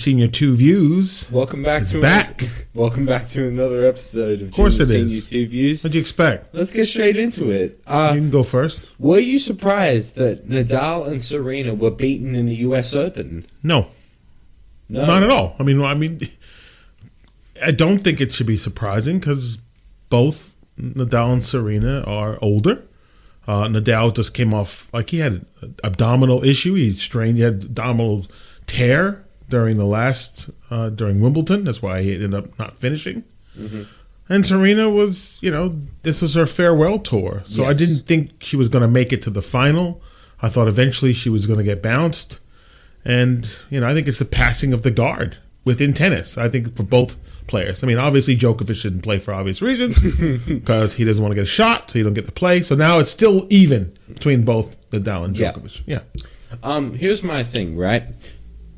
Senior Two Views. Welcome back to back. welcome back to another episode of, Of course Junior it Senior is. Two Views. What'd you expect? Let's get straight into it. Uh, you can go first. were you surprised that Nadal and Serena were beaten in the U.S. Open? No, No, not at all. I mean, I mean, I don't think it should be surprising because both Nadal and Serena are older. Uh, Nadal just came off like he had an abdominal issue. He strained. He had abdominal tear during the last uh, during Wimbledon. That's why he ended up not finishing. And Serena was, you know, this was her farewell tour. So I didn't think she was going to make it to the final. I thought eventually she was going to get bounced. And, you know, I think it's the passing of the guard within tennis. I think for both players. I mean, obviously Djokovic shouldn't play for obvious reasons because he doesn't want to get a shot, so he don't get to play. So now it's still even between both Nadal and Yeah. Djokovic. Yeah. Um, here's my thing, right?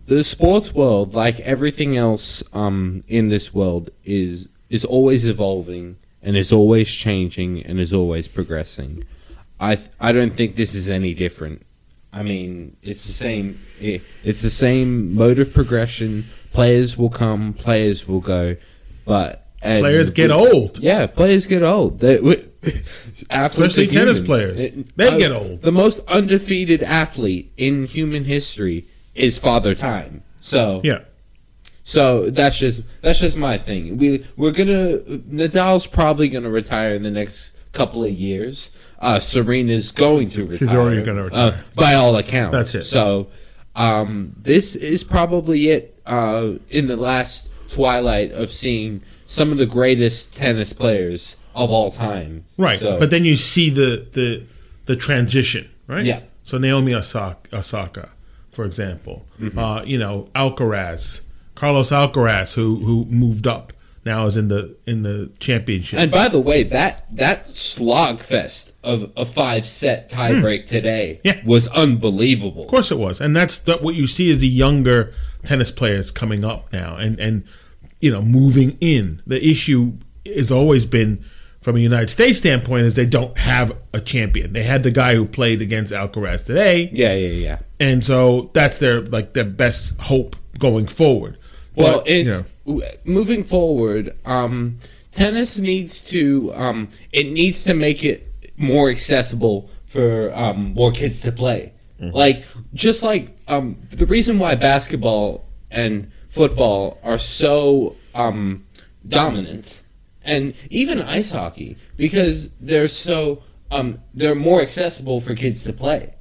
The sports world, like everything else um, in this world, is is always evolving and is always changing and is always progressing. I th- I don't think this is any different. I mean, it's the same. It, it's the same mode of progression. Players will come, players will go, but and Players get old. Yeah, players get old. They, we, Especially tennis players. It- They uh, get old. The most undefeated athlete in human history is Father Time. So Yeah. so that's just that's just my thing. We we're gonna Nadal's probably gonna retire in the next couple of years. Uh, Serena's going to retire. already gonna retire. uh, by all accounts. That's it. So um, this is probably it uh, in the last twilight of seeing some of the greatest tennis players of all time. Right, So- but then you see the the the transition, right? Yeah. So Naomi Osaka, Osaka for example, Mm-hmm. uh, you know Alcaraz, Carlos Alcaraz, who who moved up now is in the in the championship. And by the way, that that slog fest of a five set tiebreak today Hmm. Yeah. was unbelievable. of course, it was, and that's the, what you see is the younger tennis players coming up now, and and you know moving in. The issue has always been. From a United States standpoint, is they don't have a champion. They had the guy who played against Alcaraz today, Yeah, yeah, yeah. and so that's their like their best hope going forward. Well, But, it, you know, moving forward, um, tennis needs to um, it needs to make it more accessible for um, more kids to play. Mm-hmm. Like just like um, the reason why basketball and football are so um, dominant, and even ice hockey because they're so um, they're more accessible for kids to play.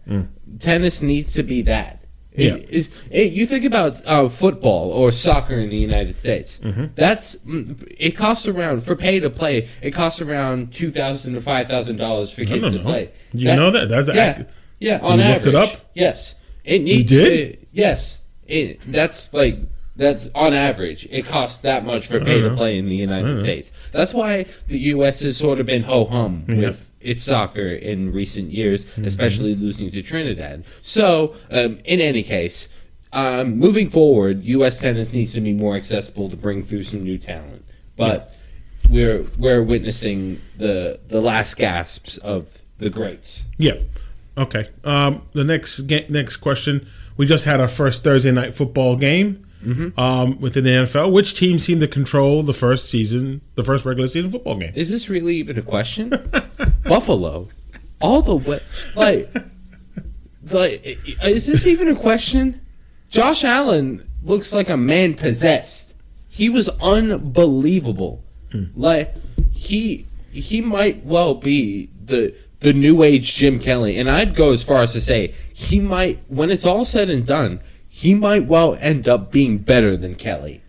Tennis needs to be that. It- Yeah. is- it- you think about uh, football or soccer in the United States. Mm-hmm. That's mm, it costs around for pay to play. It costs around two thousand to five thousand dollars for kids to play. You know that? That's yeah, ac- yeah. On You looked average, it up? Yes, it needs. did? To, yes, it. That's like that's on average. It costs that much for pay to play in the United States. That's why the U.S. has sort of been ho hum Yeah. with its soccer in recent years, Mm-hmm. especially losing to Trinidad. So, um, in any case, um, moving forward, U.S. tennis needs to be more accessible to bring through some new talent. But we're we're witnessing the the last gasps of the greats. yeah. Okay. Um, the next ga- next question. We just had our first Thursday night football game Mm-hmm. um, within the NFL. Which team seemed to control the first season, the first regular season football game? Is this really even a question? Buffalo, all the way, like, like, is this even a question? Josh Allen looks like a man possessed. He was unbelievable. Like he he might well be the the new age Jim Kelly, and I'd go as far as to say he might, when it's all said and done, he might well end up being better than Kelly.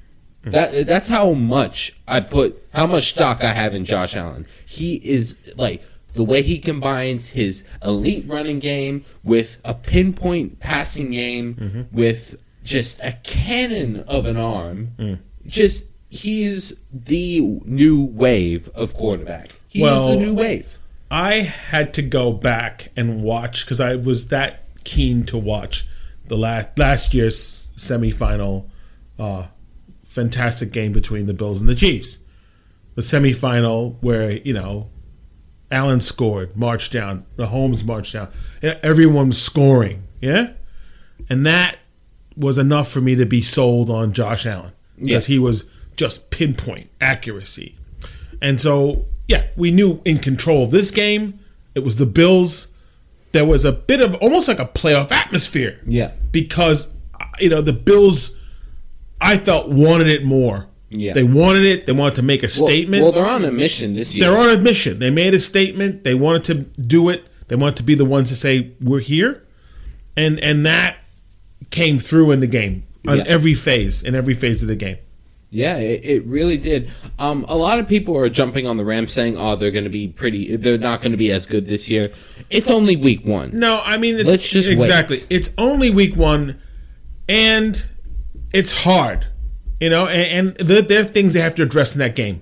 Mm-hmm. That that's how much I put how much stock I have in Josh Allen. He is like the way he combines his elite running game with a pinpoint passing game mm-hmm. with just a cannon of an arm. Mm. Just he is the new wave of quarterback. He Well- is the new wave. I had to go back and watch because I was that keen to watch the last last year's semifinal. Uh, fantastic game between the Bills and the Chiefs. The semifinal where you know Allen scored, marched down, the Holmes marched down, everyone was scoring, yeah, and that was enough for me to be sold on Josh Allen because Yeah. he was just pinpoint accuracy. And so, yeah, we knew in control of this game. It was the Bills. There was a bit of almost like a playoff atmosphere. Yeah. Because, you know, the Bills, I felt, wanted it more. Yeah. They wanted it. They wanted to make a Well- statement. Well, they're on a mission this year. They're on a mission. They made a statement. They wanted to do it. They wanted to be the ones to say we're here, and and that came through in the game on Yeah. every phase in every phase of the game. Yeah, it, it really did. Um, a lot of people are jumping on the Rams saying, "Oh, they're going to be pretty. They're not going to be as good this year." It's only week one. No, I mean it's, Let's just wait. exactly. It's only week one, and it's hard, you know. And, and there, there are things they have to address in that game.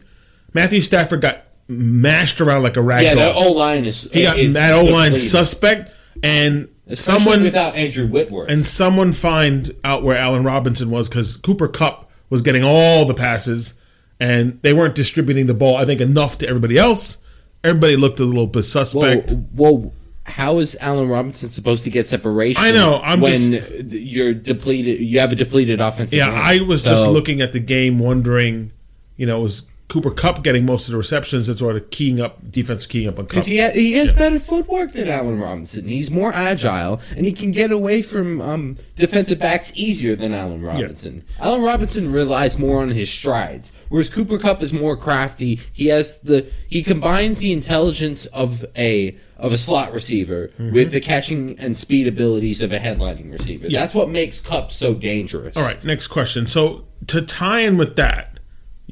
Matthew Stafford got mashed around like a rag Yeah, the O line is. he got is that O line suspect, and Especially someone without Andrew Whitworth. and someone find out where Allen Robinson was because Cooper Kupp was getting all the passes and they weren't distributing the ball. I think enough to everybody else. Everybody looked a little bit suspect. well, how is Allen Robinson supposed to get separation? I know, I'm when just- you're depleted. You have a depleted offensive. yeah, line. I was just looking at the game, wondering, you know, was Cooper Kupp getting most of the receptions? That's sort of keying up defense, keying up on Kupp. Because he, ha- he has better footwork than Allen Robinson. He's more agile, and he can get away from um, defensive backs easier than Allen Robinson. Allen Robinson relies more on his strides, whereas Cooper Kupp is more crafty. He has the he combines the intelligence of a of a slot receiver Mm-hmm. with the catching and speed abilities of a headlining receiver. That's what makes Kupp so dangerous. All right, next question. So to tie in with that,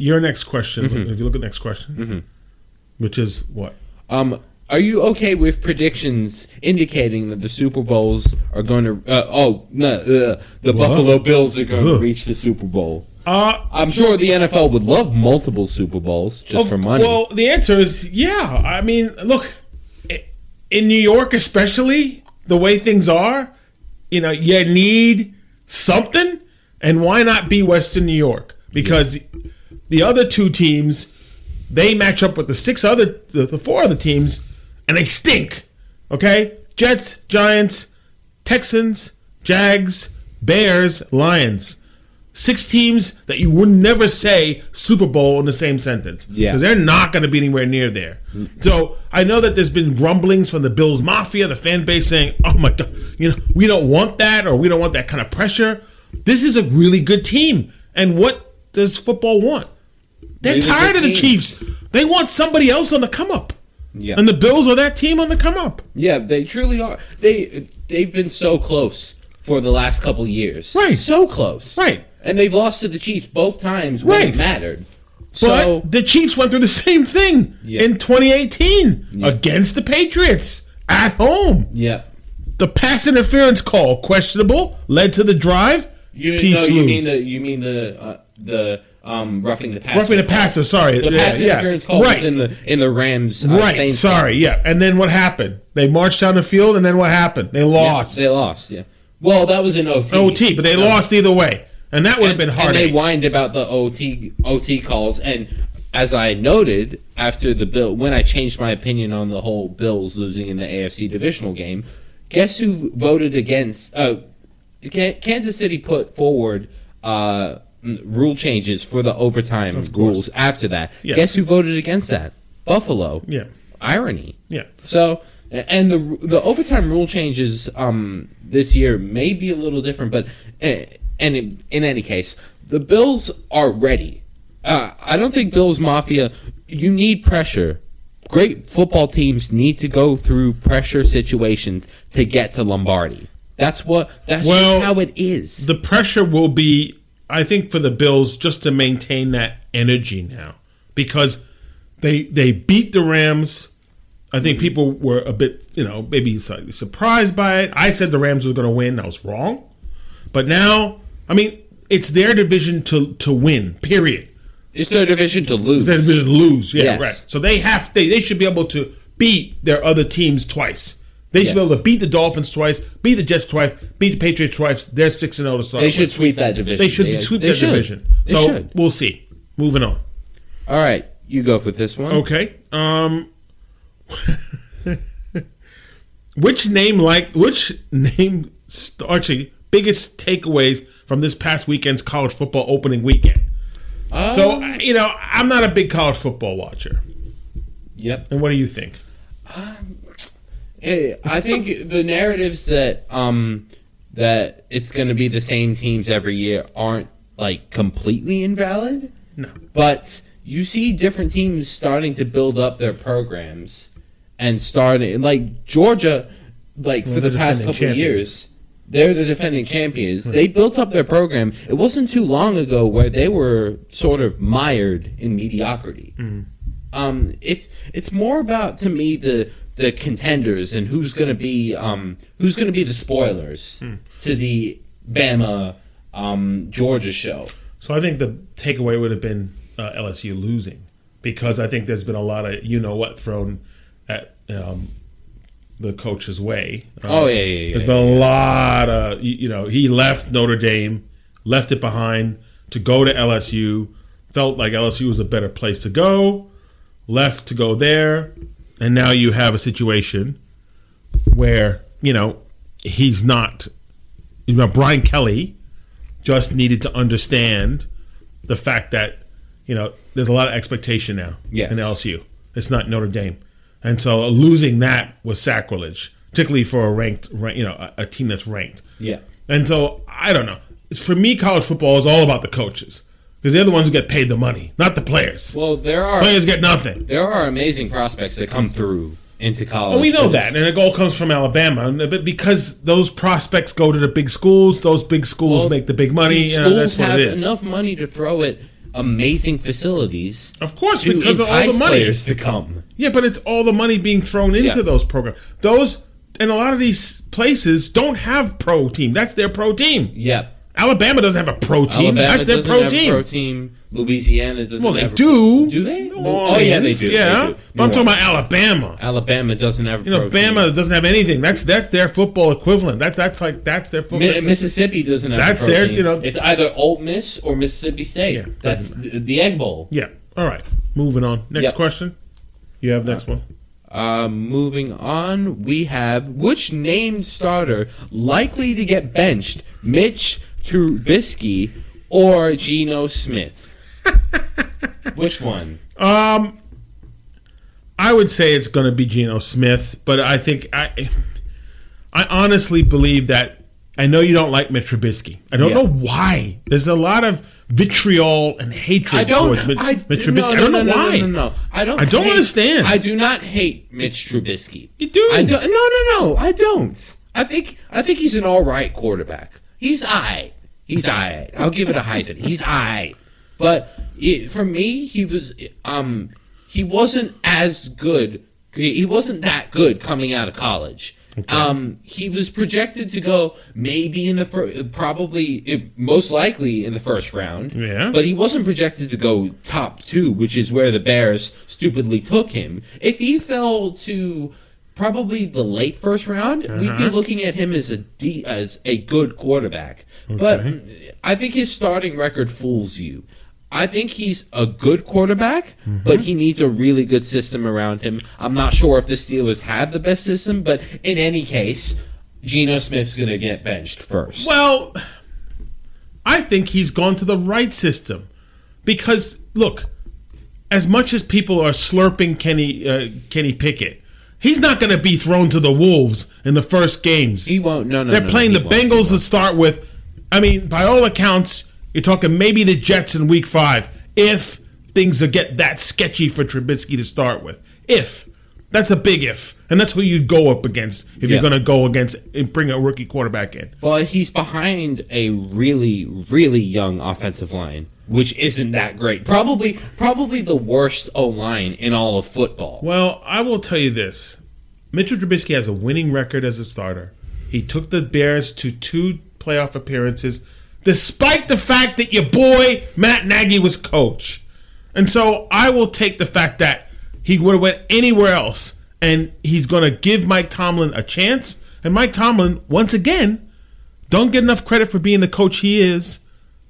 your next question, Mm-hmm. if you look at the next question, which is what? Um, are you okay with predictions indicating that the Super Bowls are going to? Uh, oh, no, uh, the Buffalo Bills are going Ugh. to reach the Super Bowl. Uh, I'm sure the NFL would love multiple Super Bowls just Of- for money. Well, the answer is yeah. I mean, look, in New York, especially the way things are, you know, you need something, and why not be Western New York? Because the other two teams, they match up with the six other, the, the four other teams, and they stink. Okay, Jets, Giants, Texans, Jags, Bears, Lions. Six teams that you would never say Super Bowl in the same sentence. Yeah. Because they're not going to be anywhere near there. So I know that there's been rumblings from the Bills Mafia, the fan base saying, oh my God, you know, we don't want that or we don't want that kind of pressure. This is a really good team. And what does football want? They're tired of the. Chiefs. They want somebody else on the come up. yeah, And the Bills are that team on the come up. yeah, they truly are. They they've been so close for the last couple years. Right. so close. Right. and they've lost to the Chiefs both times when Right. it mattered. But So the Chiefs went through the same thing Yeah. in 2018 against the Patriots at home. yeah. The pass interference call, questionable, led to the drive. You, no, you mean the you mean the uh, the um roughing the passer. Roughing the passer, sorry. The Yeah, pass yeah. interference call Right. in the in the Rams. Uh, right, sorry, yeah. And then what happened? They marched down the field, and then what happened? They lost. Yeah, they lost. Yeah. Well, that was an OT. OT, but they So- lost either way. And that would have been hard. and they whined about the OT OT calls, and as I noted after the bill, when I changed my opinion on the whole Bills losing in the AFC divisional game, guess who voted against? Uh, Kansas City put forward uh, rule changes for the overtime rules after that. Yes. Guess who voted against that? Buffalo. Yeah, Irony. yeah. So, and the the overtime rule changes um, this year may be a little different, but uh, and in, in any case, the Bills are ready. Uh, I don't think Bills Mafia. You need pressure. Great football teams need to go through pressure situations to get to Lombardi. That's what. That's Well, how it is. The pressure will be, I think, for the Bills just to maintain that energy now because they they beat the Rams. I think mm-hmm. people were a bit, you know, maybe slightly surprised by it. I said the Rams were going to win. I was wrong. But now, I mean, it's their division to to win. Period. it's their division to lose. It's their division to lose. Yeah, Yes. right. So they have they they should be able to beat their other teams twice. They should be able to beat the Dolphins twice, beat the Jets twice, beat the Patriots twice. They're six and zero to start. They with. should sweep that division. They should sweep they their should. division. They So should. we'll see. Moving on. All right, you go for this one. Okay. Um which name like which name actually biggest takeaways from this past weekend's college football opening weekend? Um, So you know, I'm not a big college football watcher. yep. And what do you think? Eh, I think the narratives that um that it's going to be the same teams every year aren't like completely invalid, No. but you see different teams starting to build up their programs and starting like Georgia like Well, for the the past couple of champions. years they're the defending champions. They built up their program. It wasn't too long ago where they were sort of mired in mediocrity. Um, it's it's more about to me the the contenders and who's going to be um, who's going to be the spoilers to the Bama um, Georgia show. So I think the takeaway would have been uh, LSU losing because I think there's been a lot of you know what thrown at um, the coach's way. Uh, Oh, yeah, yeah, yeah, There's been a lot of you you know he left Notre Dame, left it behind to go to LSU. Felt like LSU was a better place to go, left to go there, and now you have a situation where you know he's not. You know, Brian Kelly just needed to understand the fact that you know there's a lot of expectation now Yes. in LSU. It's not Notre Dame, and so losing that was sacrilege, particularly for a ranked, you know, a, a team that's ranked. Yeah. And so I don't know. For me, college football is all about the coaches because they're the ones who get paid the money, not the players. Well, there are players get nothing. there are amazing prospects that come through into college. Well, we know that, and it all comes from Alabama. Uh, but because those prospects go to the big schools, those big schools Well, make the big money. You know, that's what have it is. enough money to throw at amazing facilities. Of course, because of all the money. players to come. Yeah, but it's all the money being thrown into Yeah. those programs. Those and a lot of these places don't have pro team. That's their pro team. Yep. Alabama doesn't have a pro team. Alabama That's their pro team. pro team. Louisiana doesn't. Well, they do. Pro- do they? Oh yeah, they do. Yeah, They do. but I'm talking about Alabama. Alabama doesn't have. A You know, Bama team. doesn't have anything. That's that's their football equivalent. That's that's like that's their football. Mi- Mississippi doesn't have. That's a pro their- team. you know- it's either Ole Miss or Mississippi State. Yeah, That's the, the Egg Bowl. yeah. All right. Moving on. Next Yep. question. You have next one. Um, moving on, we have which named starter likely to get benched? Mitch Trubisky or Geno Smith? which one? Um, I would say it's going to be Geno Smith, but I think I, I honestly believe that. I know you don't like Mitch Trubisky. I don't Yeah. know why. There's a lot of vitriol and hatred I don't. towards Mitch, I, Mitch Trubisky. no, I don't no, know no, why. No, no, no. I don't. I don't hate- understand. I do not hate Mitch Trubisky. You do. I do. No, no, no. I don't. I think. I think he's an all right quarterback. He's I. He's I. I'll give it a hyphen. He's I. But it, for me, he was. Um, he wasn't as good. He wasn't that good coming out of college. Um, he was projected to go maybe in the fir- probably eh, most likely in the first round. Yeah. But he wasn't projected to go top two, which is where the Bears stupidly took him. If he fell to probably the late first round, we'd be looking at him as a D, as a good quarterback. But I think his starting record fools you. I think he's a good quarterback, but he needs a really good system around him. I'm not sure if the Steelers have the best system, but in any case, Geno Smith's going to get benched first. Well, I think he's gone to the right system because look, as much as people are slurping Kenny uh, Kenny Pickett, he's not going to be thrown to the wolves in the first games. He won't. No, no. They're no, playing he the Bengals to start with. I mean, by all accounts, you're talking maybe the Jets in Week Five if things get that sketchy for Trubisky to start with. If that's a big if, and that's who you'd go up against if Yeah. you're going to go against and bring a rookie quarterback in. Well, he's behind a really, really young offensive line, which isn't that great. Probably, probably the worst O line in all of football. Well, I will tell you this: Mitchell Trubisky has a winning record as a starter. He took the Bears to two playoff appearances, despite the fact that your boy Matt Nagy was coach. And so I will take the fact that he would have went anywhere else, and he's going to give Mike Tomlin a chance. And Mike Tomlin, once again, don't get enough credit for being the coach he is,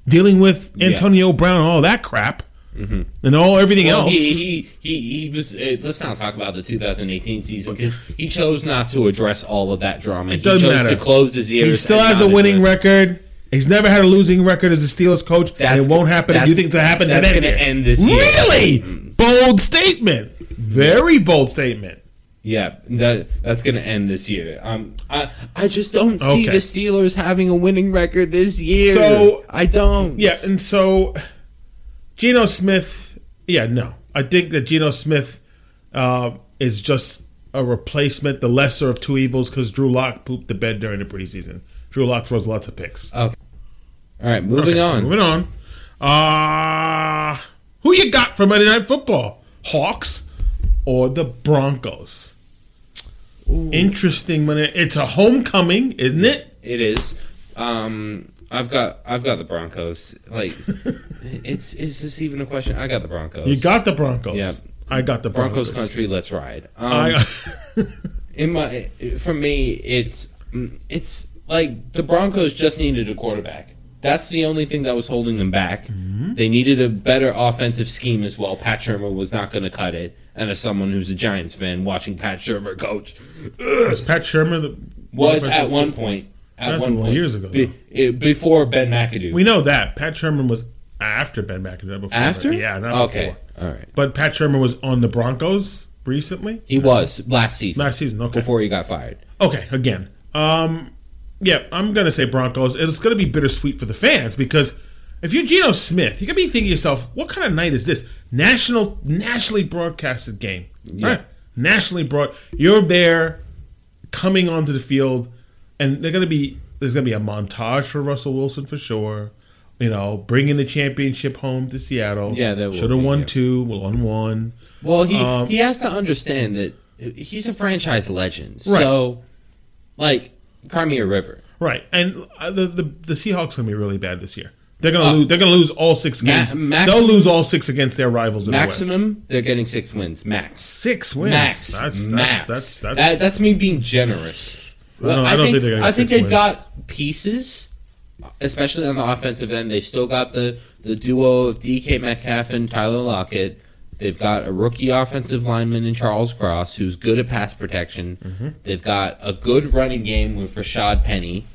dealing with Antonio Brown and all that crap. and all everything Well, else. he, he he he was. Uh, let's not talk about the 2018 season because he chose not to address all of that drama. It doesn't he chose matter. to close his ears. he still has a winning address- record. He's never had a losing record as a Steelers coach, and it won't happen if you think it'll happen that's next gonna end this year. Really bold statement. Very bold statement. Yeah, that that's gonna end this year. Um, I I just don't see Okay. the Steelers having a winning record this year. So- I don't. Yeah, and so Geno Smith. Yeah, no, I think that Geno Smith uh, is just a replacement, the lesser of two evils, because Drew Lock pooped the bed during the preseason. Drew Lock throws lots of picks. Okay. All right, moving Okay, on. Moving on. Uh, who you got for Monday Night Football? Hawks or the Broncos? Interesting. When it's a homecoming, isn't it? It is. Um, I've got I've got the Broncos. Like, it's is this even a question? I got the Broncos. You got the Broncos. Yeah. I got the Broncos. Broncos country. Let's ride. Um, I, in my for me, it's it's like the Broncos just needed a quarterback. That's the only thing that was holding them back. Mm-hmm. They needed a better offensive scheme as well. Pat Shurmur was not going to cut it. And as someone who's a Giants fan, watching Pat Shurmur coach was Pat Shurmur the was at one point at That's one point years ago, be- it- before Ben McAdoo. We know that Pat Shurmur was after Ben McAdoo. Before, After? yeah, not okay, before. all right. But Pat Shurmur was on the Broncos recently. He was last season. Last season, okay. before he got fired. Okay, again, um, yeah, I'm gonna say Broncos. It's gonna be bittersweet for the fans because if you're Geno Smith, you could be thinking to yourself, "What kind of night is this? National, nationally broadcasted game, right? Nationally broad. You're there, coming onto the field, and they're gonna be there's gonna be a montage for Russell Wilson for sure. You know, bringing the championship home to Seattle. Yeah, will should have won yeah. two, won one. Well, he Um, he has to understand that he's a franchise legend. Right. So, like Crimea River. Right, and uh, the the, the Seahawks gonna be really bad this year. They're gonna Uh, lose. They're gonna lose all six ma- games. maximum- They'll lose all six against their rivals in the. Maximum, they're getting six wins. Max. Six wins. Max. That's that's Max. that's that's, that, that's me being generous. No, I don't think they're. I think they've wins. got pieces, especially on the offensive end. They've still got the the duo of DK Metcalf and Tyler Lockett. They've got a rookie offensive lineman in Charles Cross who's good at pass protection. Mm-hmm. They've got a good running game with Rashad Penny.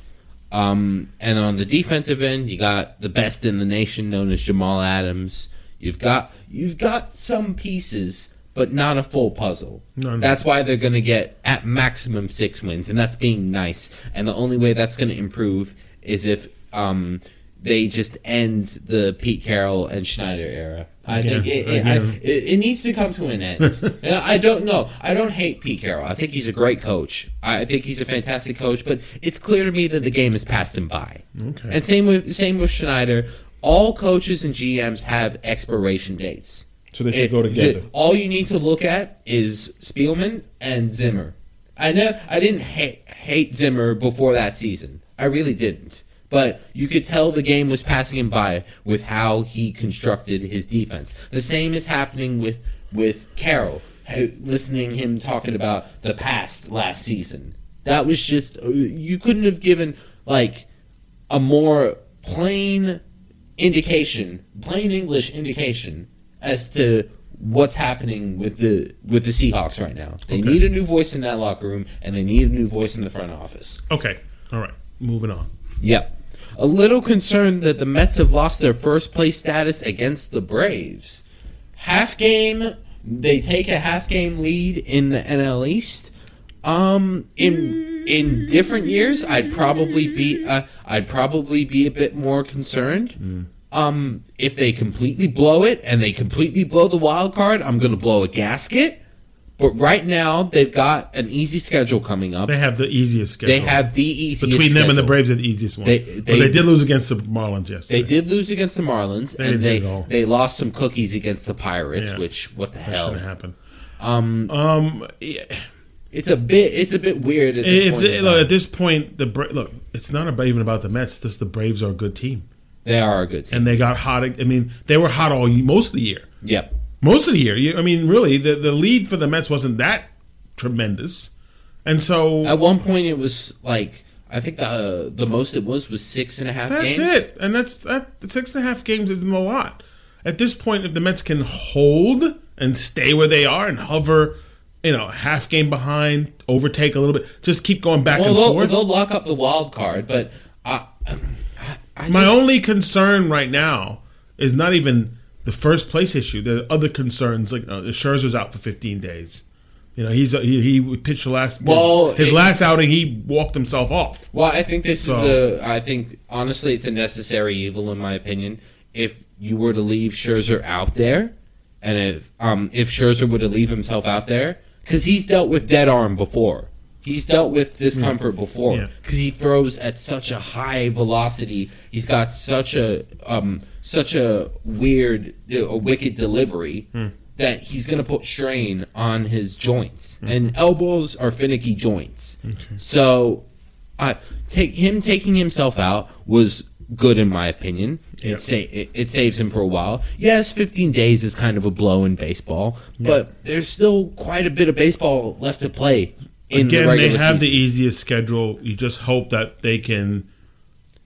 Um, and on the defensive end, you got the best in the nation, known as Jamal Adams. You've got you've got some pieces, but not a full puzzle. That's why they're going to get at maximum six wins, and that's being nice. And the only way that's going to improve is if um, they just end the Pete Carroll and Schneider era. I Again, think it, it, I, it, it needs to come to an end. Uh, I don't know. I don't hate Pete Carroll. I think he's a great coach. I think he's a fantastic coach. But it's clear to me that the game has passed him by. Okay. And same with same with Schneider. All coaches and GMs have expiration dates. So they should It- go together. the- all you need to look at is Spielman and Zimmer. I know I didn't hate, hate Zimmer before that season. I really didn't. But you could tell the game was passing him by with how he constructed his defense. The same is happening with with Carroll. Listening him talking about the past last season. That was just uh, you couldn't have given like a more plain indication, plain English indication as to what's happening with the with the Seahawks right now. They Okay. need a new voice in that locker room, and they need a new voice in the front office. okay. All right. Moving on. Yep. A little concerned that the Mets have lost their first place status against the Braves. Half game, they take a half game lead in the NL East. Um, in in different years, I'd probably be uh, I'd probably be a bit more concerned. Um, if they completely blow it and they completely blow the wild card, I'm gonna blow a gasket. But right now, they've got an easy schedule coming up. They have the easiest schedule. They have the easiest schedule. between them and the. Braves, are the easiest one. They- but they- they did lose against the Marlins yesterday. They did lose against the Marlins, They and they they lost some cookies against the Pirates. Yeah. Which what the That hell? shouldn't happen. Um, Um, yeah, it's a bit it's a bit weird. At this point in look, at this point, the Bra- look, it's not about even about the Mets. Just the Braves are a good team, they are a good team. and they got hot. I mean, they were hot all most of the year. yep. Most of the year. I mean, really, the the lead for the Mets wasn't that tremendous, and so At one point, it was like I think the the most it was was six and a half That's games. it, and that's that. Six and a half games isn't a lot, at this point, if the Mets can hold and stay where they are and hover, you know, half game behind, overtake a little bit, just keep going back Well, and they'll, forth. they'll lock up the wild card, but I, I My just- only concern right now is not even the first place issue. The other concerns, like uh, Scherzer's out for 15 days. You know, he's he, he pitched the last Well, his it- last outing. He walked himself off. Well, I think this So- is a. I think honestly, it's a necessary evil in my opinion. If you were to leave Scherzer out there, and if um if Scherzer were to leave himself out there, because he's dealt with dead arm before, he's dealt with discomfort before, Yeah. because he throws at such a high velocity. He's got such a um such a weird, a wicked delivery. Hmm. That he's going to put strain on his joints, and elbows are finicky joints. So I take him taking himself out was good in my opinion. It, Yeah. sa- it, it saves him for a while. Yes, 15 days is kind of a blow in baseball, but there's still quite a bit of baseball left to play. In the Again, they have the easiest schedule. You just hope that they can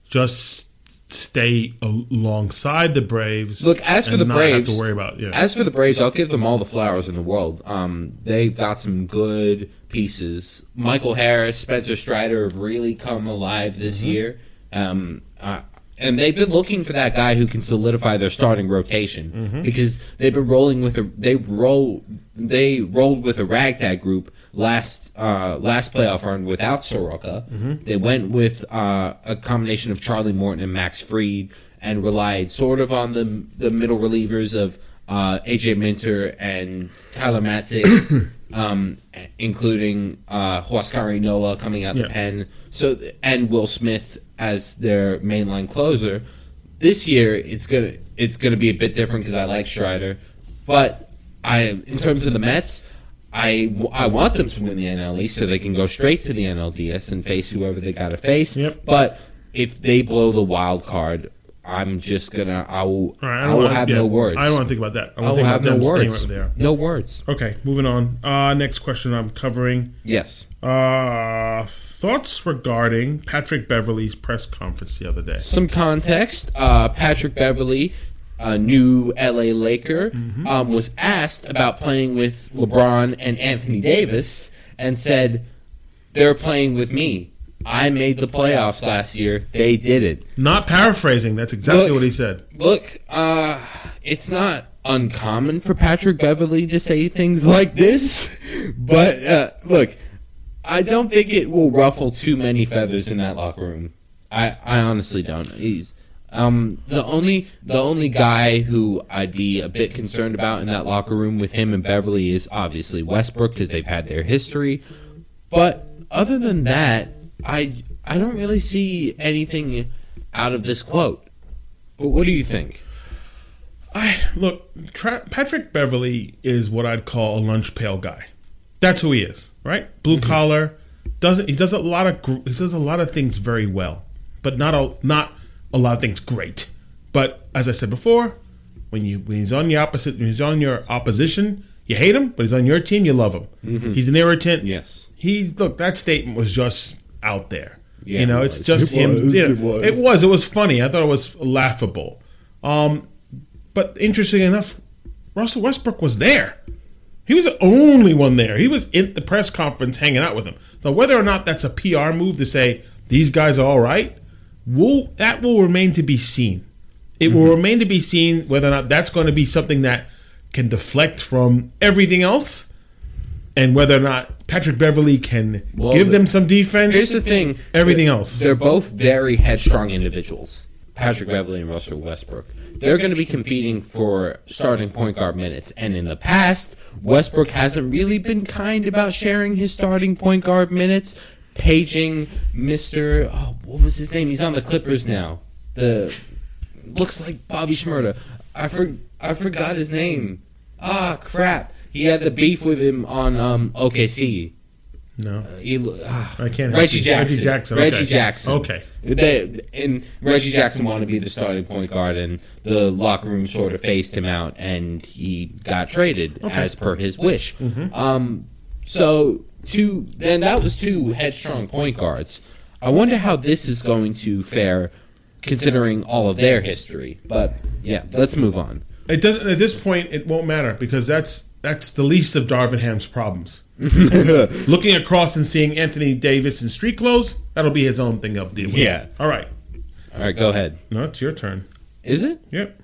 just stay alongside the Braves. Look, as for the Braves, have to worry about yeah. As for the Braves, I'll give them all the flowers in the world. Um, they've got some good pieces. Michael Harris, Spencer Strider have really come alive this year. Um, uh, and they've been looking for that guy who can solidify their starting rotation because they've been rolling with a they roll they rolled with a ragtag group last uh, last playoff run without Soroka. They went with uh, a combination of Charlie Morton and Max Fried and relied sort of on the the middle relievers of uh, AJ Minter and Tyler Matzek, um, including uh, Huascar Ynoa coming out Yeah. the pen. So and Will Smith as their mainline closer. This year it's gonna it's gonna be a bit different because I like Strider, but I in terms of the Mets. I, I want them to win the NL East so they can go straight to the NLDS and face whoever they got to face. Yep. But if they blow the wild card, I'm just gonna I will right, I, will wanna- have yeah, no words. I don't want to think about that. I I will think have about no words. right there. No words. Okay, moving on. Uh, next question I'm covering. Yes. Uh, thoughts regarding Patrick Beverley's press conference the other day. Some context. Uh, Patrick Beverley, a new LA Laker, Mm-hmm. um, was asked about playing with LeBron and Anthony Davis, and said, "They're playing with me. I made the playoffs last year. They did it." Not paraphrasing. That's exactly Look- what he said. Look, uh, it's not uncommon for Patrick Beverley to say things like this, but uh, look, I don't think it will ruffle too many feathers in that locker room. I, I honestly don't. He's um the only the only guy who I'd be a bit concerned about in that locker room with him and Beverley is obviously Westbrook because they've had their history. But other than that, I I don't really see anything out of this quote. But what do you think? I look. Tra- Patrick Beverley is what I'd call a lunch pail guy. That's who he is, right? Blue Mm-hmm. collar. Doesn't he does a lot of he does a lot of things very well, but not a not a lot of things great. But as I said before, when you when he's on your opposite when he's on your opposition, you hate him, but he's on your team, you love him. He's an irritant. Mm-hmm. Yes. He's look. That statement was just out there. Yeah, you know, it it's just It him. was, you know, it was. it was. It was funny. I thought it was laughable. Um, but interesting enough, Russell Westbrook was there. He was the only one there. He was in the press conference hanging out with him. So whether or not that's a PR move to say these guys are all right, will that will remain to be seen. It will mm-hmm. remain to be seen whether or not that's going to be something that can deflect from everything else, and whether or not Patrick Beverley can Well, give the- them some defense. Here's the thing. Everything They're- else. They're both very headstrong individuals. Patrick Beverley and Russell Westbrook. They're going to be competing for starting point guard minutes. And in the past, Westbrook hasn't really been kind about sharing his starting point guard minutes, paging Mr. Oh, what was his name? He's on the Clippers now. The looks like Bobby Shmurda. I for, I forgot his name. Ah, crap. He had the beef with him on um, OKC. no, He, ah, I can't Reggie. Jackson. Reggie Jackson, Reggie okay. Jackson. Okay. They, and Reggie Jackson wanted to be the starting point guard, and the locker room sort of phased him out, and he got traded as per his wish. Mm-hmm. Um, so two, then that was two headstrong point guards. I wonder how this is going to fare, considering all of their history. But yeah, let's move on. It doesn't at this point. It won't matter because that's that's the least of Darvin Ham's problems. Looking across and seeing Anthony Davis in street clothes, that'll be his own thing of deal with. Yeah. All right. All right, go ahead. No, it's your turn. Is it? Yep.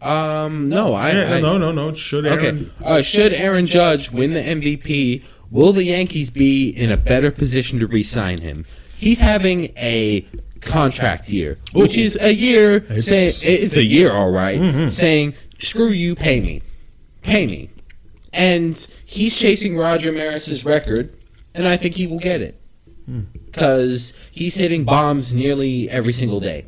Um, no, I. Yeah, I no, no, no. Should Okay. Uh, should Aaron Judge win the MVP, will the Yankees be in a better position to re-sign him? He's having a contract year, which is a year. It's- say, it's a year, all right, mm-hmm. Saying, "Screw you, pay me, pay me," and he's chasing Roger Maris's record, and I think he will get it hmm. because he's hitting bombs nearly every single day.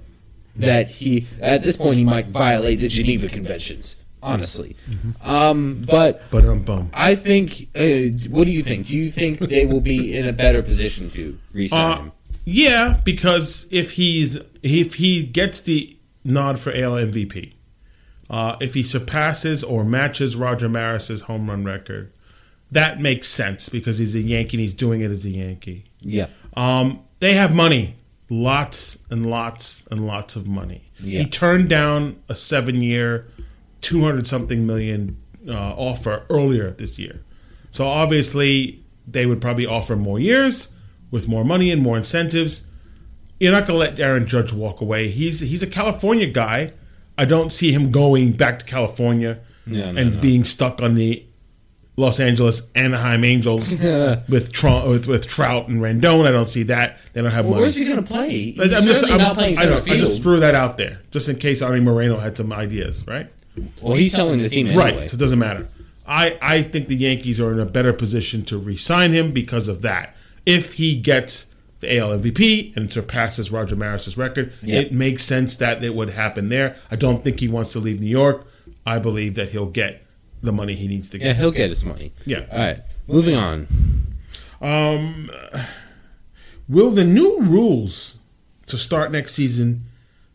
That he at this point he might violate the Geneva Conventions. Honestly, um, but But um, bum. I think. Uh, what do you think? Do you think they will be in a better position to resign Uh, him? yeah, because if he's if he gets the nod for AL MVP, uh, if he surpasses or matches Roger Maris's home run record, that makes sense because he's a Yankee and he's doing it as a Yankee. Yeah, Um, they have money, lots and lots and lots of money. Yeah. He turned down a seven-year, two hundred something million uh, offer earlier this year. So obviously, they would probably offer more years with more money and more incentives. You're not going to let Aaron Judge walk away. He's he's a California guy. I don't see him going back to California No, no, and no. being stuck on the Los Angeles Anaheim Angels with, Tr- with with Trout and Rendon. I don't see that. They don't have well, money. where's he going to play? He's I'm just, I'm, not playing I, center know, I just threw that out there, just in case Arte Moreno had some ideas, right? Well, he's selling the team anyway. Right. So it doesn't matter. I, I think the Yankees are in a better position to re-sign him because of that. If he gets the AL MVP and surpasses Roger Maris's record, Yeah. it makes sense that it would happen there. I don't think he wants to leave New York. I believe that he'll get the money he needs to get. Yeah, he'll get his money. Yeah. All right, moving on. Um, will the new rules to start next season,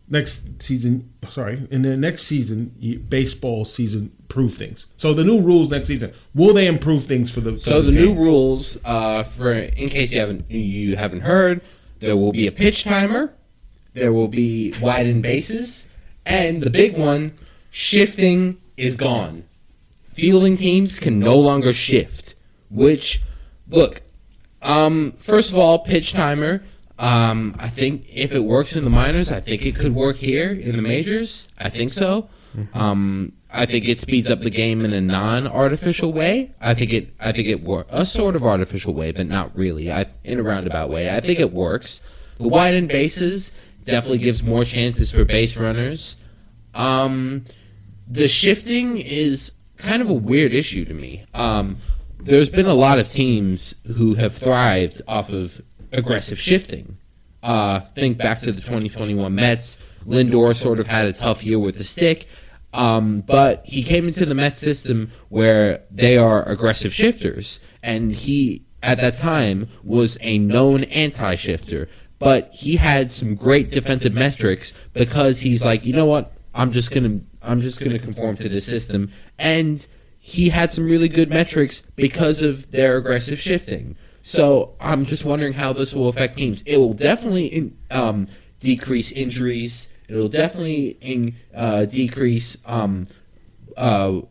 next season, sorry, in the next season, baseball season, improve things? So the new rules next season, will they improve things for the? for So the new rules, uh, for in case you haven't you haven't heard, there will be a pitch timer, there will be widened bases, and the big one, shifting is gone. Fielding teams can no longer shift. Which, look, um, first of all, pitch timer. Um, I think if it works in the minors, I think it could work here in the majors. I think so. Um, I think it speeds up the game in a non-artificial way. I think it. I think it works a sort of artificial way, but not really. I in a roundabout way. I think it works. The widened bases definitely gives more chances for base runners. Um, the shifting is kind of a weird issue to me. Um, there's been a lot of teams who have thrived off of aggressive shifting. Uh, think back to the 2021 Mets. Lindor sort of had a tough year with the stick, um, but he came into the Mets system where they are aggressive shifters, and he at that time was a known anti-shifter. But he had some great defensive metrics because he's like, you know what, I'm just gonna I'm just gonna conform to the system, and he had some really good metrics because of their aggressive shifting. So I'm just wondering how this will affect teams. It will definitely in, um, decrease injuries. It will definitely in, uh, decrease um, uh,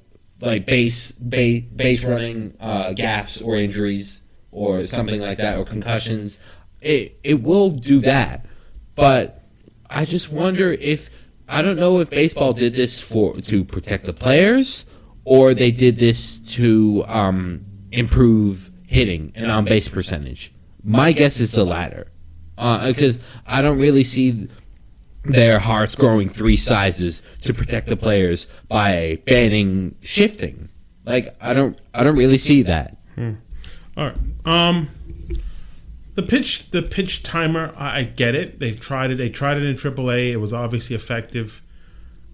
like base base, base running uh, gaffes or injuries or something like that or concussions. It it will do that, but I just wonder if I don't know if baseball did this for to protect the players or they did this to um, improve hitting and on base percentage. My guess is the latter, because I don't really see their hearts growing three sizes to protect the players by banning shifting. Like I don't, I don't really see that. All right. Um, the pitch, the pitch timer. I, I get it. They've tried it. They tried it in AAA. It was obviously effective.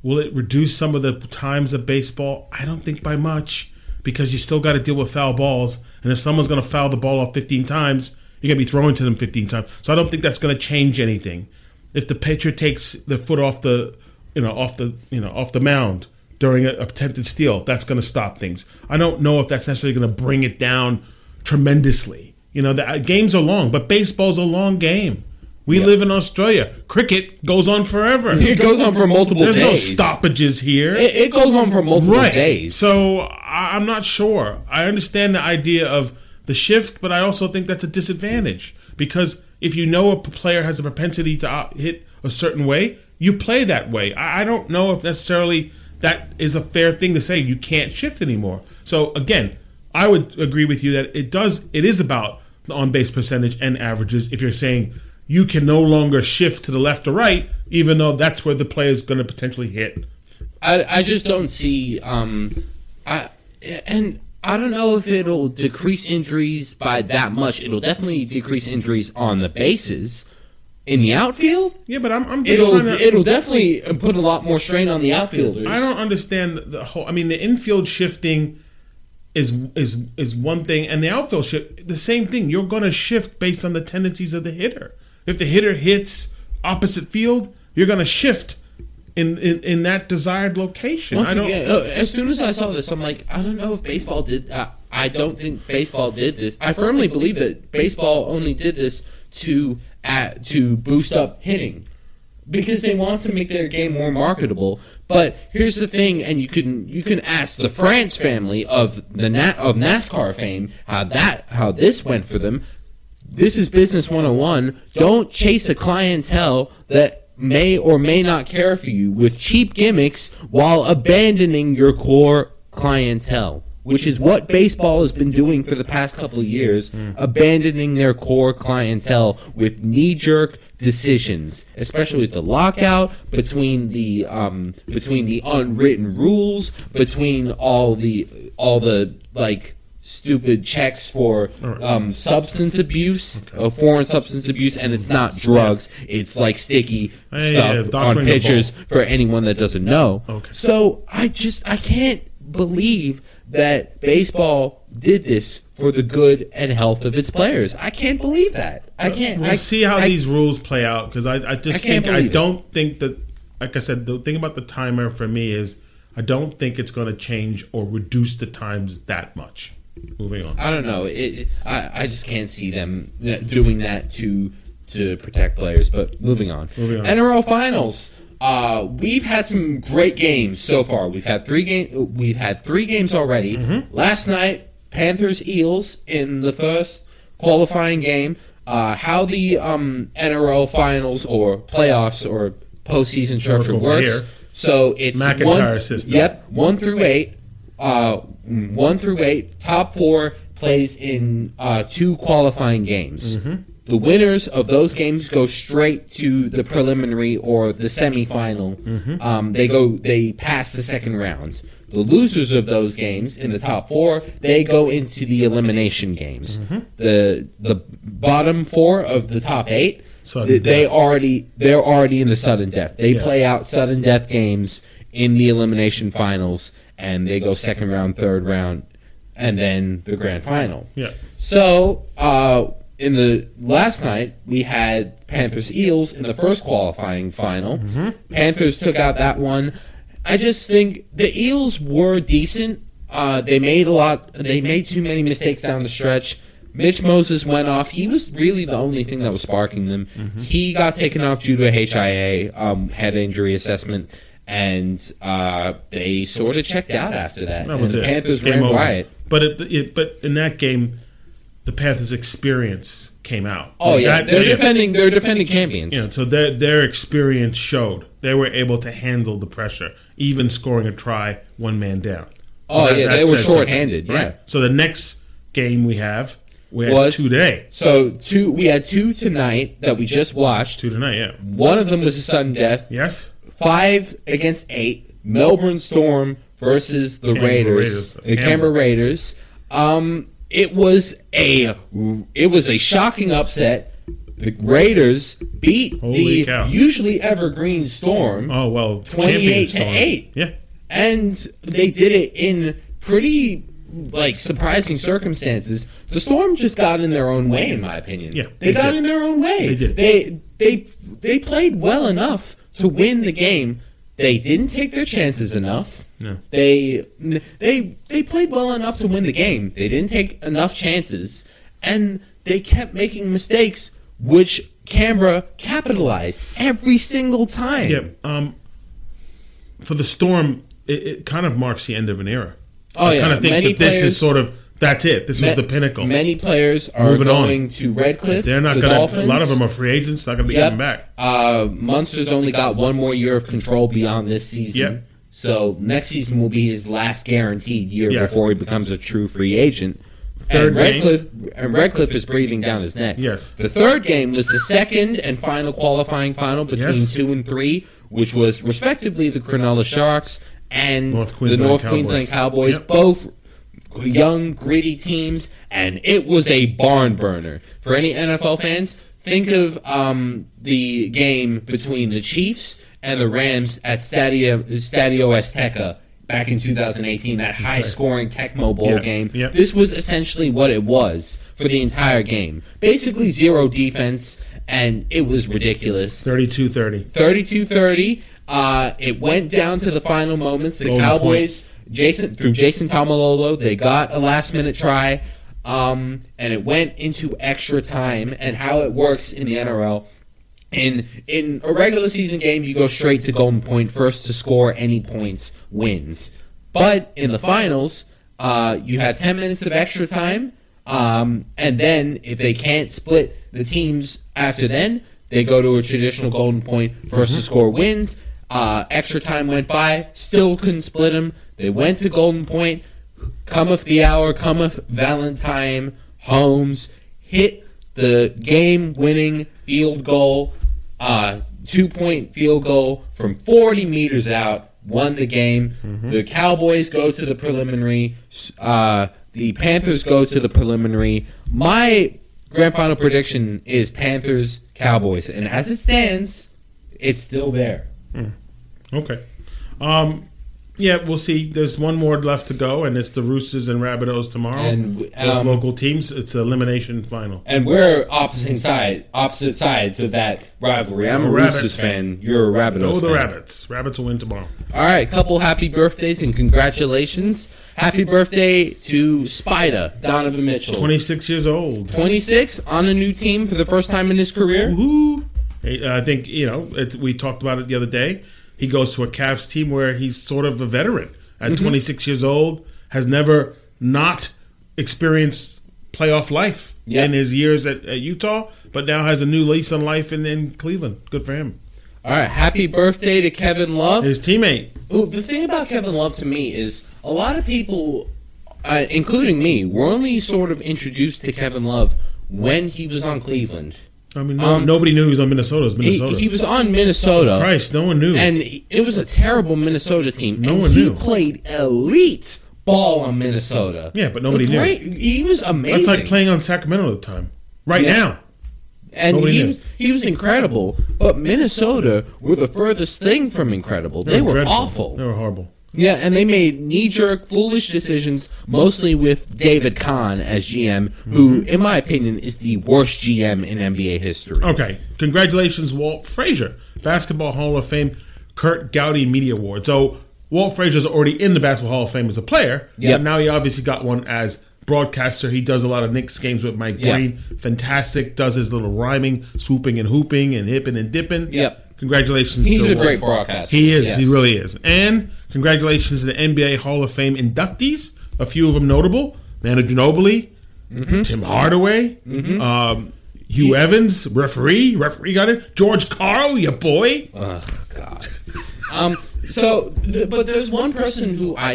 Will it reduce some of the times of baseball? I don't think by much because you still got to deal with foul balls. And if someone's going to foul the ball off 15 times, you're going to be throwing to them 15 times. So I don't think that's going to change anything. If the pitcher takes the foot off the, you know, off the, you know, off the mound during an attempted steal, that's going to stop things. I don't know if that's necessarily going to bring it down tremendously. You know, the uh, games are long, but baseball's a long game. We Yeah. live in Australia. Cricket goes on forever. It goes on for multiple days. There's no stoppages here. It, it goes on for multiple right. days. So I, I'm not sure. I understand the idea of the shift, but I also think that's a disadvantage because if you know a player has a propensity to hit a certain way, you play that way. I, I don't know if necessarily that is a fair thing to say. You can't shift anymore. So again, I would agree with you that it does. It is about the on base percentage and averages. If you're saying you can no longer shift to the left or right, even though that's where the player is going to potentially hit. I, I just don't see um I and I don't know if it'll decrease injuries by that much. It'll definitely decrease injuries on the bases. In the outfield, Yeah, but I'm, I'm just it'll trying to. it'll definitely put a lot more strain on the outfielders. I don't understand the whole. I mean, the infield shifting is is is one thing, and the outfield shift the same thing. You're going to shift based on the tendencies of the hitter. If the hitter hits opposite field, you're going to shift in, in in that desired location. Once I don't. again, uh, as soon as I saw this, I'm like, I don't know if baseball did. Uh, I don't think baseball did this. I firmly believe that baseball only did this to uh, to boost up hitting because they want to make their game more marketable. But here's the thing, and you can you can ask the France family of the Na- of NASCAR fame how that how this went for them. This is business 101. Don't chase a clientele that may or may not care for you with cheap gimmicks while abandoning your core clientele, which is what baseball has been doing for the past couple of years, abandoning their core clientele with knee-jerk decisions, especially with the lockout between the um, between the unwritten rules, between all the all the like stupid checks for um, substance abuse, uh, foreign substance abuse, and it's not drugs. It's like sticky Yeah, yeah, yeah, stuff on pictures for anyone that doesn't know. Okay. So I just I can't believe that baseball did this for the good and health of its players. I can't believe that. I can't. We'll I, see how I- these rules play out because I, I just I think I don't think that like I said the thing about the timer for me is I don't think it's going to change or reduce the times that much. Moving on. I don't know. It, it, I I just can't see them doing that to to protect players. But moving on. Moving on. NRL finals. Uh, we've had some great games so far. We've had three game. We've had three games already. Mm-hmm. Last night, Panthers Eels in the first qualifying game. Uh, how the um, NRL finals or playoffs or postseason structure works. here. So it's McIntyre one, system. Yep, one through eight. Uh, one through eight. Top four plays in uh, two qualifying games. Mm-hmm. The winners of those games go straight to the preliminary or the semifinal. Mm-hmm. Um, they go. They pass the second round. The losers of those games in the top four, they go into the elimination games. Mm-hmm. The the bottom four of the top eight, Sudden they, death. already they're already in the sudden death. They Yes. play out sudden death games in the elimination finals, and they go second round, third round, and then the grand final. Yeah. So, uh, in the last night, we had Panthers Eels in the first qualifying final. Panthers took out that one. I just think the Eels were decent. Uh, they made a lot. They made too many mistakes down the stretch. Mitch Moses went off. He was really the only thing that was sparking them. He got taken off due to a HIA um, head injury assessment, and uh, they sort of checked out after that. That was and it. Panthers Game ran over. riot. But it, it, but in that game, the Panthers' experience came out. Oh yeah, That- they're if- defending. They're defending champions. You know, so their their experience showed they were able to handle the pressure, even scoring a try one man down. So Oh, yeah, they were something. shorthanded, yeah. So the next game we have, we had Was- two today, So two, we had two tonight that we just watched. two tonight. Yeah. One of them was a sudden death. Yes. Five against eight. Melbourne Storm versus the Canberra Raiders, Raiders. the Canberra. Raiders. Um, it was a it was a shocking upset. The Raiders beat Holy the cow. usually evergreen Storm. Oh well, twenty-eight to eight. Yeah. and they did it in pretty like surprising circumstances. The Storm just got in their own way, in my opinion. Yeah, they, they got did. in their own way. They did. They they they played well enough to win the game. They didn't take their chances enough. No. They they they played well enough to win the game. They didn't take enough chances, and they kept making mistakes, which Canberra capitalized every single time. Yeah. Um, for the Storm, it, it kind of marks the end of an era. Oh, I yeah. kind of think Many that this players- is sort of that's it. This was the pinnacle. Many players are Moving on. going to Redcliffe. They're not the going to. A lot of them are free agents. Not going to be Yep. coming back. Uh, Munster's only got one more year of control beyond this season. Yep. So next season will be his last guaranteed year Yes. before he becomes a true free agent. Third and Redcliffe and Redcliffe is breathing down his neck. Yes. The third game was the second and final qualifying final between Yes. two and three, which was respectively the Cronulla Sharks and North the North Cowboys. Queensland Cowboys. Yep. Both young, gritty teams, and it was a barn burner. For any NFL fans, think of um, the game between the Chiefs and the Rams at Stadio, Stadio Azteca back in 2018, that high scoring Tecmo Bowl Yeah, game. yeah. This was essentially what it was for the entire game. Basically, zero defense, and it was ridiculous. 32-30. 32-30. Uh, it went down to the final moments. The Golden Cowboys, Jason through Jason Taumalolo, they got a last minute try, um, and it went into extra time. And how it works in the NRL. In in a regular season game, you go straight to golden point. First to score any points wins. But in the finals, uh, you have ten minutes of extra time, um, and then if they can't split the teams after then, they go to a traditional golden point. 1st to score wins. Uh, extra time went by, still couldn't split them. They went to golden point. Cometh the hour, cometh Valentine. Holmes hit the game-winning field goal, uh, two-point field goal from 40 meters out. Won the game. The Cowboys go to the preliminary. Uh, the Panthers go to the preliminary. My grand final prediction is Panthers Cowboys, and as it stands, it's still there. Okay. Um, yeah, we'll see. There's one more left to go, and it's the Roosters and Rabbitohs tomorrow. And, Both um, local teams. It's an elimination final. And we're opposite side, opposite sides of that rivalry. I'm a Rabbits. Roosters fan. You're a Rabbitohs Go the fan. Rabbits. Rabbits will win tomorrow. All right, couple happy birthdays and congratulations. Happy birthday to Spider Donovan Mitchell. 26 years old. 26 on a new team for the first time in his career. Woohoo! Hey, I think you know. It's, we talked about it the other day. He goes to a Cavs team where he's sort of a veteran at Mm-hmm. 26 years old, has never not experienced playoff life Yeah. in his years at, at Utah, but now has a new lease on life in, in Cleveland. Good for him. All right, happy birthday to Kevin Love. His teammate. Ooh, the thing about Kevin Love to me is a lot of people, uh, including me, were only sort of introduced to Kevin Love when he was on Cleveland. I mean, no, Um, nobody knew he was on Minnesota. Was He, Minnesota. he was on Minnesota. Christ, no one knew. and it was a terrible Minnesota team. No and one he knew. He played elite ball on Minnesota. Yeah, but nobody knew. He was amazing. That's like playing on Sacramento at the time. Right Yeah. now. and nobody he knew. was he was incredible. But Minnesota were the furthest thing from incredible. They, were dreadful. awful. They were horrible. Yeah, and they made knee jerk, foolish decisions, mostly with David Kahn as GM, who, Mm-hmm. in my opinion, is the worst GM in NBA history. Okay. Congratulations, Walt Frazier, Basketball Hall of Fame, Curt Gowdy Media Award. So Walt Frazier's already in the Basketball Hall of Fame as a player. Yep. But now he obviously got one as broadcaster. He does a lot of Knicks games with Mike Yep. Breen. Fantastic. Does his little rhyming, swooping and hooping and hipping and dipping. Yep. Congratulations. He's to a Walt. great broadcaster. He is. Yes. He really is. And congratulations to the NBA Hall of Fame inductees. A few of them notable: Manu Ginobili, Mm-hmm. Tim Hardaway, um, Hugh Evans, referee. Referee got it. George Karl, your boy. Oh God. Um. So, th- but there's one person who I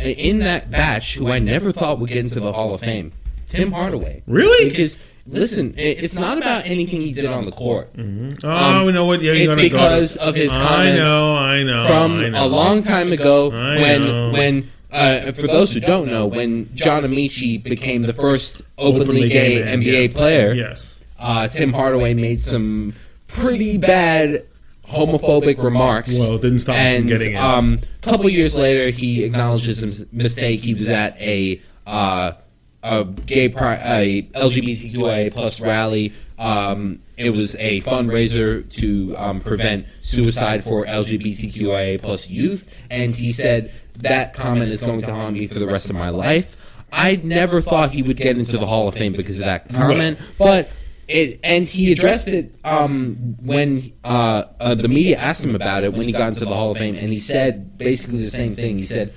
in that batch who I never thought would get into the Hall of Fame. Tim Hardaway. Really? Because listen, i- it's not about anything he did on the court. Oh, Um, we know what? Yeah, you're it's gonna go because of his comments. I know. I know. from I know. a long time ago I when know. when uh, for those who don't know when John Amaechi became the first openly, gay, NBA yeah. player Yes. uh, Tim Hardaway made some pretty bad homophobic remarks Well, it didn't stop him and from getting it. um, a couple years later he acknowledges his mistake he was at a uh, a gay pri- a LGBTQIA plus rally um, it was a fundraiser to um, prevent suicide for LGBTQIA plus youth, and he said that comment is going to haunt me for the rest of my life. I never thought he would get into the Hall of Fame because of that comment, but it, and he addressed it um, when uh, uh, the media asked him about it when he got into the Hall of Fame, and he said basically the same thing. He said,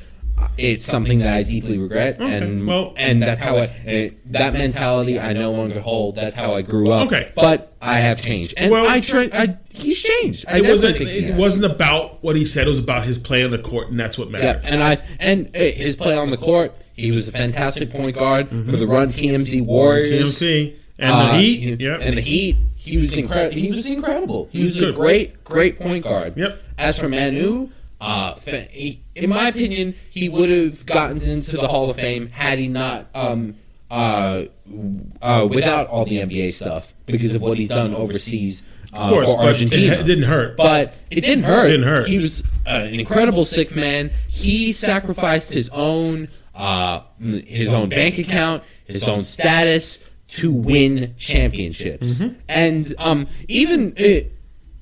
"It's something that I deeply regret, Okay, and well- and that's how I uh, that mentality I no longer hold. That's how I grew up. Okay. but I have changed, and Well- I try. I he's changed. I It wasn't. It wasn't about what he said. It was about his play on the court, and that's what Yeah, mattered. and I and uh, his play on the court, he was a fantastic point guard for the Run TMZ Warriors. TMC and Uh, the Heat. he- Yep. And the Heat, he was incredible. He was incredible. He was a great, great point guard. Yep. As for Manu, uh, he, in my opinion, he would have gotten into the Hall of Fame had he not, um, uh, uh, without all the NBA stuff because of what he's done overseas. Uh, of course, for Argentina. it didn't hurt. But it didn't hurt. It didn't hurt. He was uh, an incredible sixth man. He sacrificed his own uh, his own bank account, his own status to win championships. Mm-hmm. And um, even uh,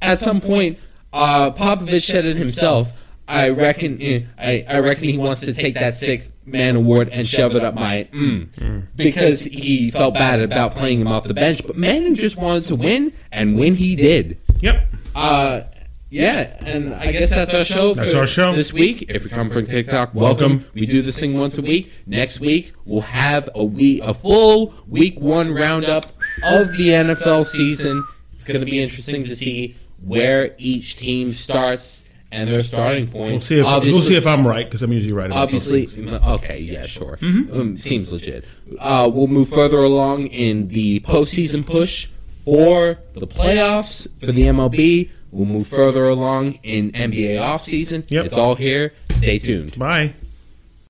at some point, uh, Popovich said it himself. I reckon. I, I reckon he wants to take that sixth man award and shove it up my mm, because he felt bad about playing him off the bench. But Manu just wanted to win, and win he did. yep. Uh, yeah, and I guess that's our show. That's our show. this week. If you come from TikTok, welcome. We do this thing once a week. Next week we'll have a week, a full week one roundup of the NFL season. It's going to be interesting to see where each team starts and their starting point. We'll see if we'll see if I'm right because I'm usually right. About Obviously, things. okay, yeah, sure. Um, seems legit. Uh, we'll move further along in the postseason push for the playoffs for the MLB. We'll move further along in NBA offseason. Yep. It's all here. Stay tuned. Bye.